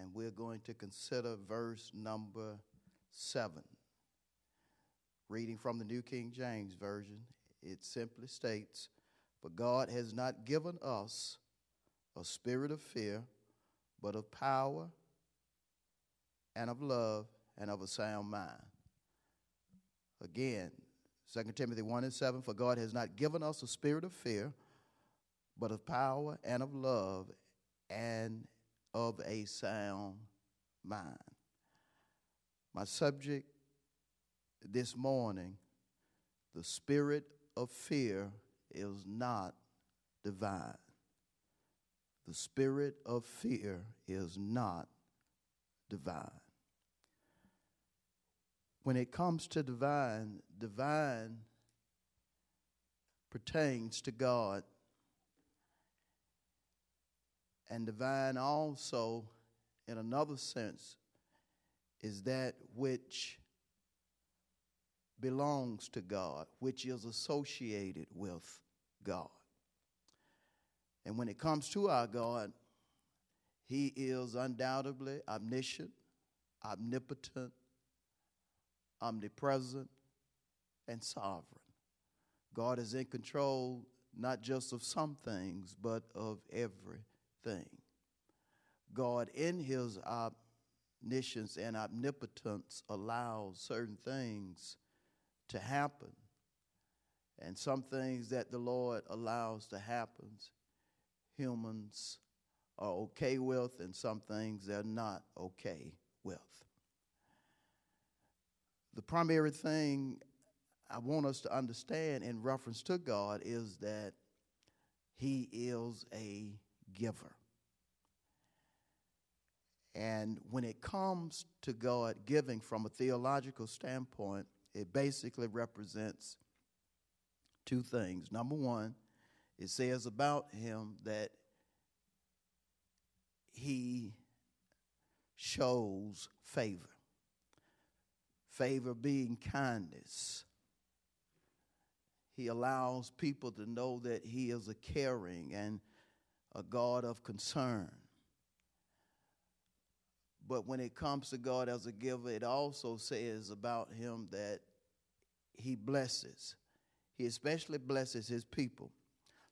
And we're going to consider verse number seven. Reading from the New King James Version, it simply states, For God has not given us a spirit of fear, but of power and of love and of a sound mind. Again, 2 Timothy 1 and 7 For God has not given us a spirit of fear, but of power and of love and of a sound mind. My subject this morning the spirit of fear is not divine. The spirit of fear is not divine. When it comes to divine, divine pertains to God and divine also, in another sense, is that which belongs to God, which is associated with God. And when it comes to our God, He is undoubtedly omniscient, omnipotent, omnipresent, and sovereign. God is in control not just of some things, but of everything thing. God, in his omniscience and omnipotence, allows certain things to happen. And some things that the Lord allows to happen, humans are okay with, and some things they're not okay with. The primary thing I want us to understand in reference to God is that He is a giver. And when it comes to God giving from a theological standpoint, it basically represents two things. Number one, it says about him that he shows favor. Favor being kindness. He allows people to know that he is a caring and a God of concern. But when it comes to God as a giver, it also says about him that he blesses. He especially blesses his people.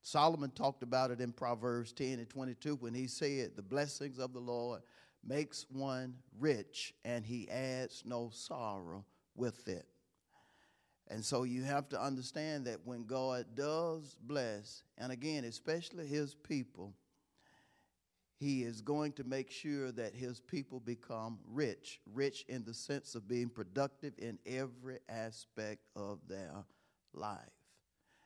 Solomon talked about it in Proverbs 10 and 22 when he said, The blessings of the Lord makes one rich, and he adds no sorrow with it. And so you have to understand that when God does bless, and again, especially his people, he is going to make sure that his people become rich, rich in the sense of being productive in every aspect of their life.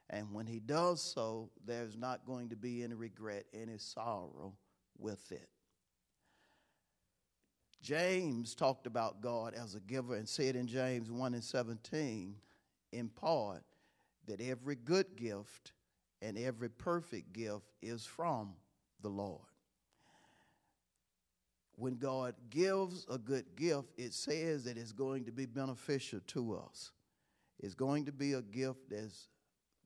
And when he does so, there's not going to be any regret, any sorrow with it. James talked about God as a giver and said in James 1 and 17, in part, that every good gift and every perfect gift is from the Lord when God gives a good gift, it says that it's going to be beneficial to us. It's going to be a gift that's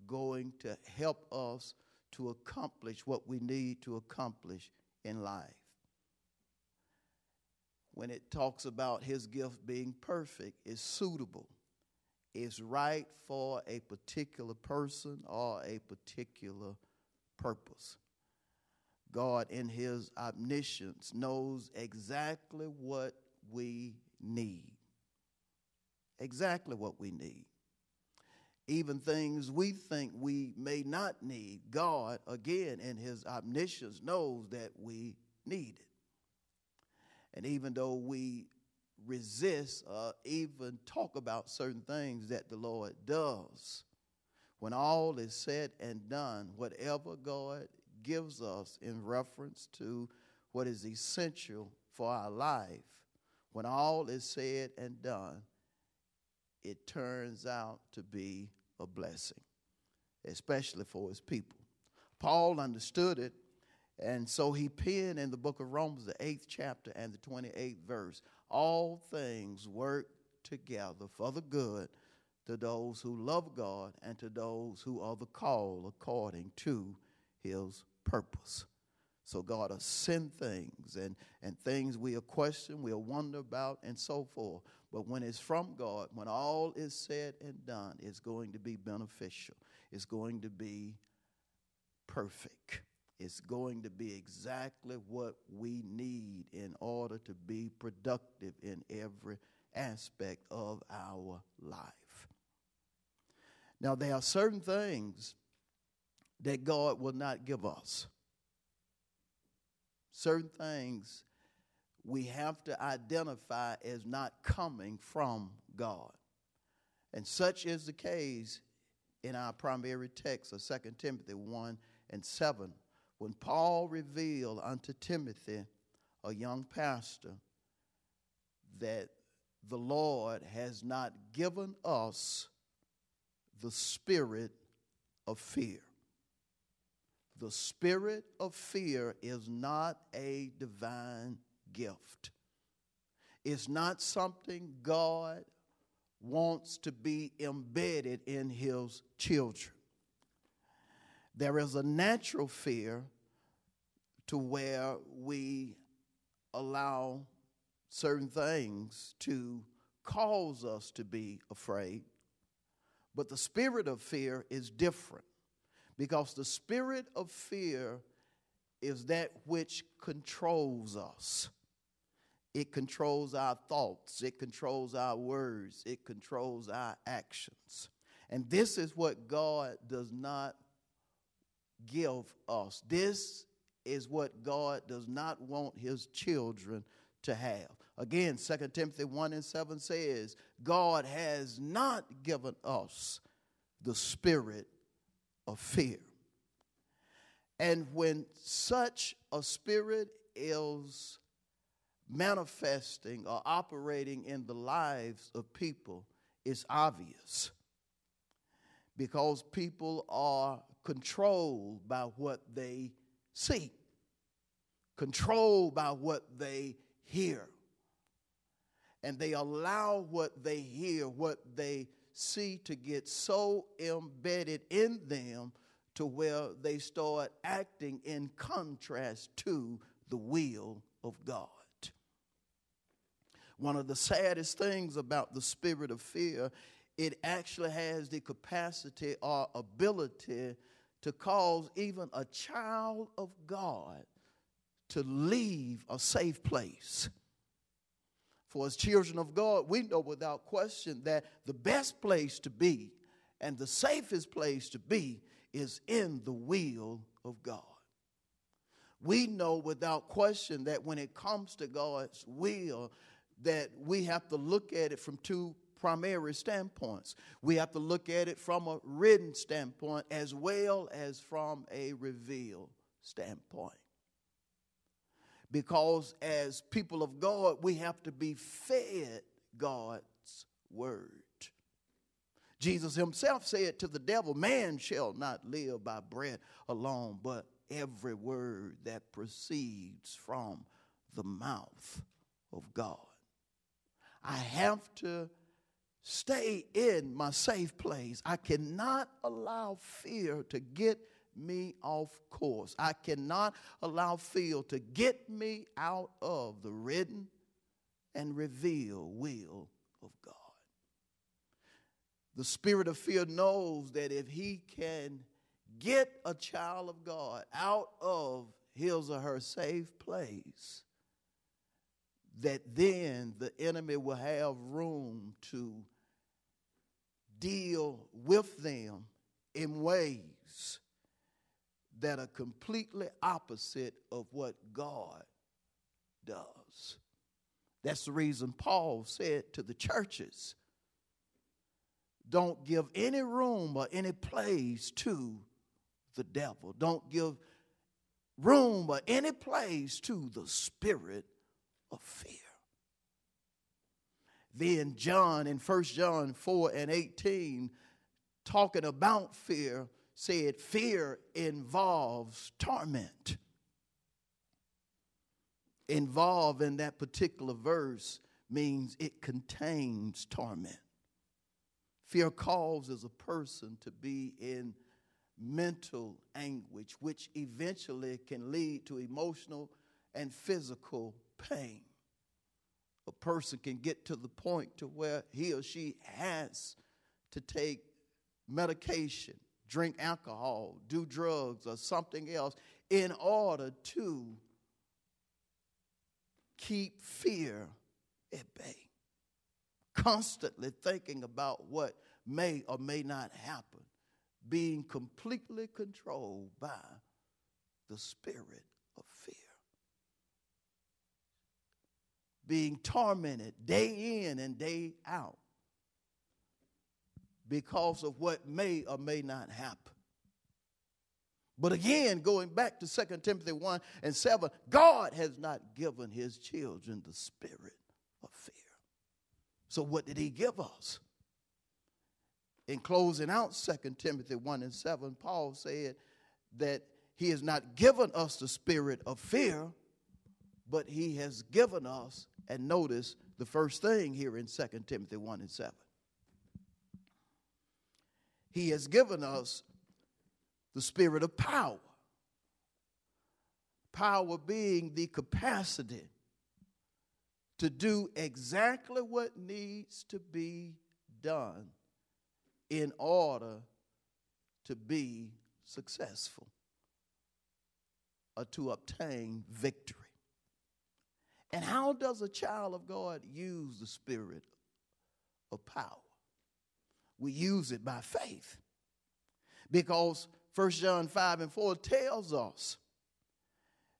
going to help us to accomplish what we need to accomplish in life. When it talks about his gift being perfect, it's suitable, it's right for a particular person or a particular purpose. God, in His omniscience, knows exactly what we need. Exactly what we need. Even things we think we may not need, God, again, in His omniscience, knows that we need it. And even though we resist or even talk about certain things that the Lord does, when all is said and done, whatever God gives us in reference to what is essential for our life, when all is said and done, it turns out to be a blessing, especially for his people. Paul understood it, and so he penned in the book of Romans, the eighth chapter and the 28th verse all things work together for the good to those who love God and to those who are the called according to his purpose. So God will send things and, and things we'll question, we'll wonder about, and so forth. But when it's from God, when all is said and done, it's going to be beneficial. It's going to be perfect. It's going to be exactly what we need in order to be productive in every aspect of our life. Now, there are certain things that God will not give us. Certain things we have to identify as not coming from God. And such is the case in our primary text of 2 Timothy 1 and 7, when Paul revealed unto Timothy, a young pastor, that the Lord has not given us the spirit of fear. The spirit of fear is not a divine gift. It's not something God wants to be embedded in his children. There is a natural fear to where we allow certain things to cause us to be afraid. But the spirit of fear is different because the spirit of fear is that which controls us. It controls our thoughts, it controls our words, it controls our actions. And this is what God does not give us. This is what God does not want his children to have. Again, 2 Timothy 1 and 7 says, God has not given us the spirit of fear. And when such a spirit is manifesting or operating in the lives of people, it's obvious because people are controlled by what they see, controlled by what they hear. And they allow what they hear, what they see to get so embedded in them to where they start acting in contrast to the will of God. One of the saddest things about the spirit of fear, it actually has the capacity or ability to cause even a child of God to leave a safe place. For as children of God, we know without question that the best place to be and the safest place to be is in the will of God. We know without question that when it comes to God's will, that we have to look at it from two primary standpoints. We have to look at it from a written standpoint as well as from a revealed standpoint. Because as people of God, we have to be fed God's word. Jesus himself said to the devil, Man shall not live by bread alone, but every word that proceeds from the mouth of God. I have to stay in my safe place. I cannot allow fear to get me off course. I cannot allow fear to get me out of the written and revealed will of God. The spirit of fear knows that if he can get a child of God out of his or her safe place, that then the enemy will have room to deal with them in ways that are completely opposite of what God does. That's the reason Paul said to the churches don't give any room or any place to the devil. Don't give room or any place to the spirit of fear. Then John in 1 John 4 and 18, talking about fear, said fear involves torment. Involved in that particular verse means it contains torment. Fear causes a person to be in mental anguish, which eventually can lead to emotional and physical pain. A person can get to the point to where he or she has to take medication, drink alcohol, do drugs or something else in order to keep fear at bay. Constantly thinking about what may or may not happen, being completely controlled by the spirit of fear. Being tormented day in and day out because of what may or may not happen. But again, going back to 2 Timothy 1 and 7, God has not given his children the spirit of fear. So, what did he give us? In closing out 2 Timothy 1 and 7, Paul said that he has not given us the spirit of fear, but he has given us, and notice the first thing here in 2 Timothy 1 and 7. He has given us the spirit of power. Power being the capacity to do exactly what needs to be done in order to be successful or to obtain victory. And how does a child of God use the spirit of power? We use it by faith. Because 1 John 5 and 4 tells us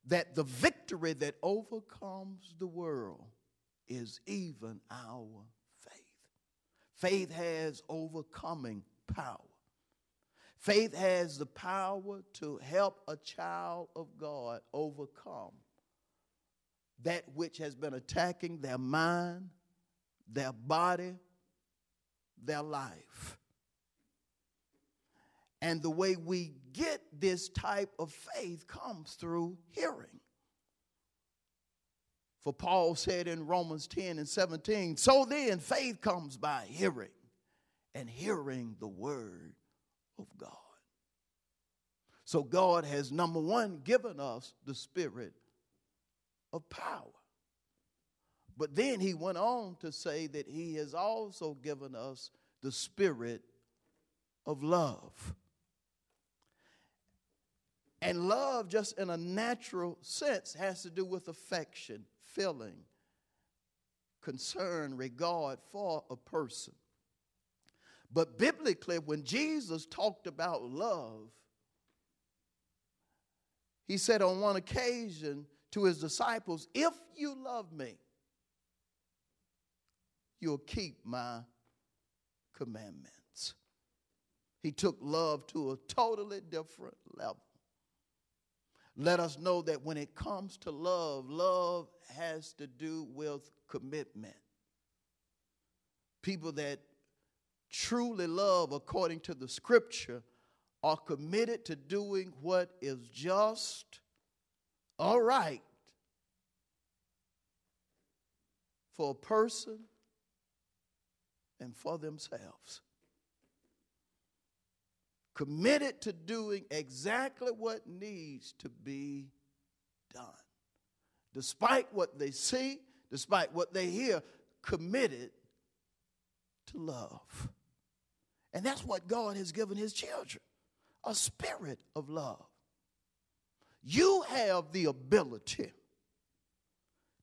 that the victory that overcomes the world is even our faith. Faith has overcoming power. Faith has the power to help a child of God overcome that which has been attacking their mind, their body, their life. And the way we get this type of faith comes through hearing. For Paul said in Romans 10 and 17, so then faith comes by hearing, and hearing the word of God. So God has, number one, given us the spirit of power. But then he went on to say that he has also given us the spirit of love. And love, just in a natural sense, has to do with affection, feeling, concern, regard for a person. But biblically, when Jesus talked about love, he said on one occasion to his disciples, If you love me, you'll keep my commandments. He took love to a totally different level let us know that when it comes to love, love has to do with commitment. People that truly love according to the scripture are committed to doing what is just, all right for a person and for themselves committed to doing exactly what needs to be done. Despite what they see, despite what they hear, committed to love. And that's what God has given his children a spirit of love. You have the ability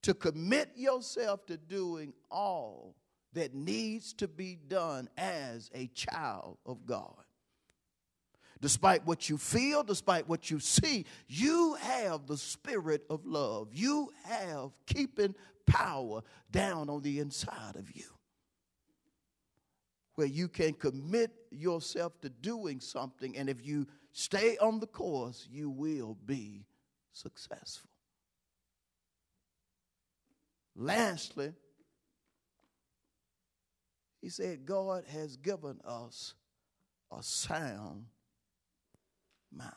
to commit yourself to doing all that needs to be done as a child of God despite what you feel, despite what you see, you have the spirit of love. You have keeping power down on the inside of you. where you can commit yourself to doing something, and if you stay on the course, you will be successful. Lastly, he said, God has given us a sound mind,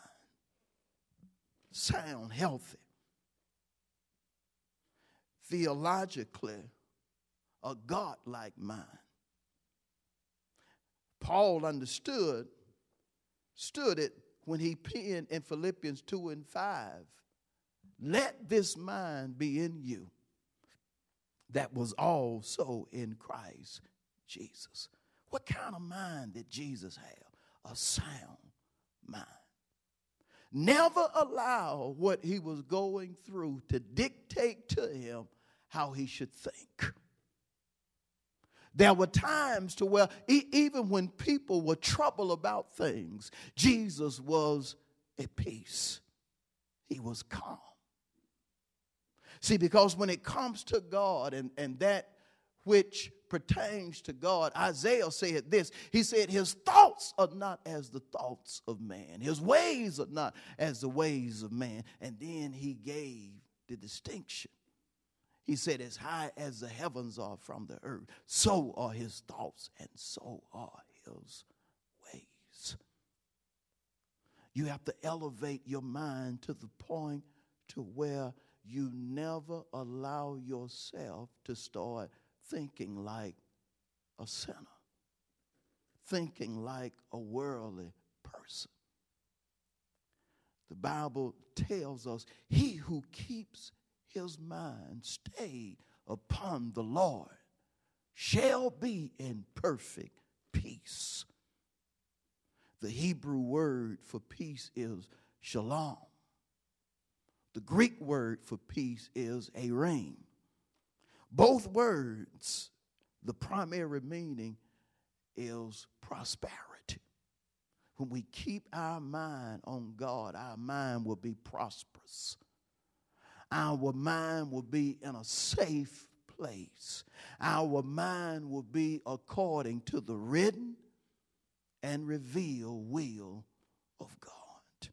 sound, healthy. Theologically, a God-like mind. Paul understood stood it when he penned in Philippians 2 and 5 let this mind be in you that was also in Christ Jesus. What kind of mind did Jesus have? A sound mind. Never allow what he was going through to dictate to him how he should think. There were times to where e- even when people were troubled about things, Jesus was at peace. He was calm. See, because when it comes to God and, and that which pertains to God, Isaiah said this. He said, His thoughts are not as the thoughts of man, His ways are not as the ways of man. And then he gave the distinction he said, As high as the heavens are from the earth, so are his thoughts, and so are his ways. You have to elevate your mind to the point to where you never allow yourself to start thinking like a sinner, thinking like a worldly person. The Bible tells us, He who keeps his mind stayed upon the Lord shall be in perfect peace. The Hebrew word for peace is shalom. The Greek word for peace is eirene. Both words, the primary meaning is prosperity. When we keep our mind on God, our mind will be prosperous our mind will be in a safe place. Our mind will be according to the written and revealed will of God.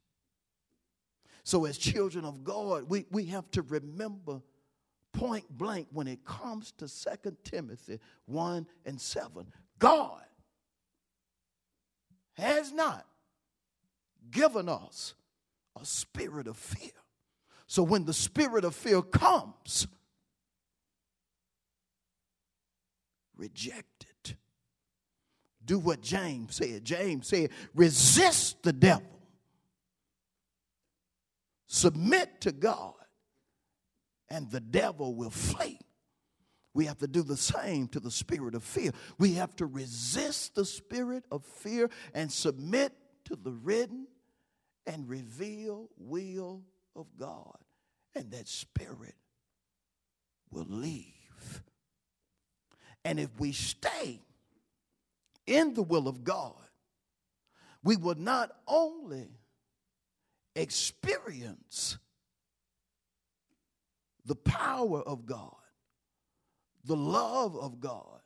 So, as children of God, we, we have to remember point blank when it comes to 2 Timothy 1 and 7 God has not given us a spirit of fear so when the spirit of fear comes, reject it. Do what James said. James said, resist the devil, submit to God, and the devil will flee. We have to do the same to the spirit of fear. We have to resist the spirit of fear and submit to the written and reveal will of God. And that spirit will leave. And if we stay in the will of God, we will not only experience the power of God, the love of God,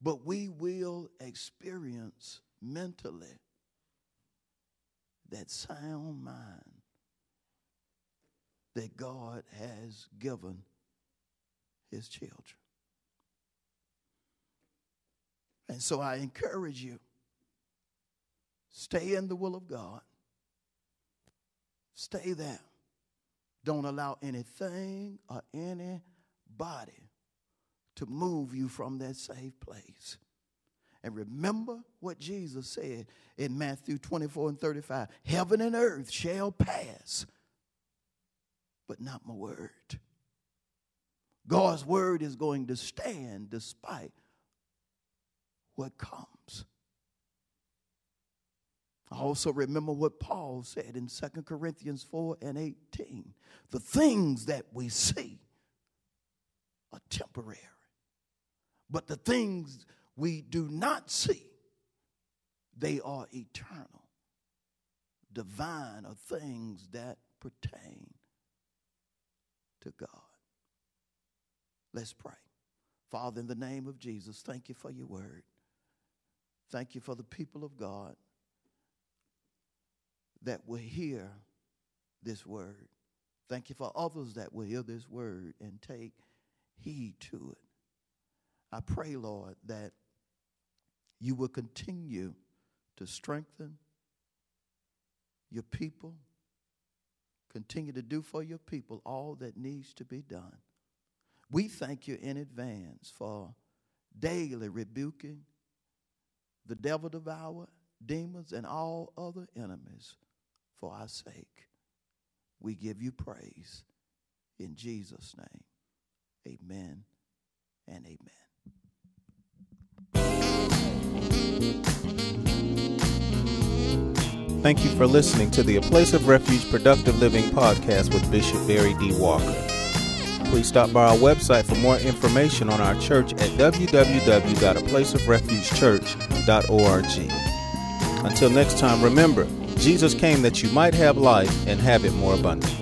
but we will experience mentally that sound mind that God has given his children. And so I encourage you stay in the will of God, stay there. Don't allow anything or anybody to move you from that safe place. And remember what Jesus said in Matthew 24 and 35 Heaven and earth shall pass, but not my word. God's word is going to stand despite what comes. Also remember what Paul said in 2 Corinthians 4 and 18. The things that we see are temporary, but the things we do not see, they are eternal. Divine are things that pertain to God. Let's pray. Father, in the name of Jesus, thank you for your word. Thank you for the people of God that will hear this word. Thank you for others that will hear this word and take heed to it. I pray, Lord, that you will continue to strengthen your people, continue to do for your people all that needs to be done. We thank you in advance for daily rebuking the devil devour, demons, and all other enemies for our sake. We give you praise in Jesus' name. Amen and amen. Thank you for listening to the A Place of Refuge Productive Living podcast with Bishop Barry D. Walker. Please stop by our website for more information on our church at www.aplaceofrefugechurch.org. Until next time, remember, Jesus came that you might have life and have it more abundantly.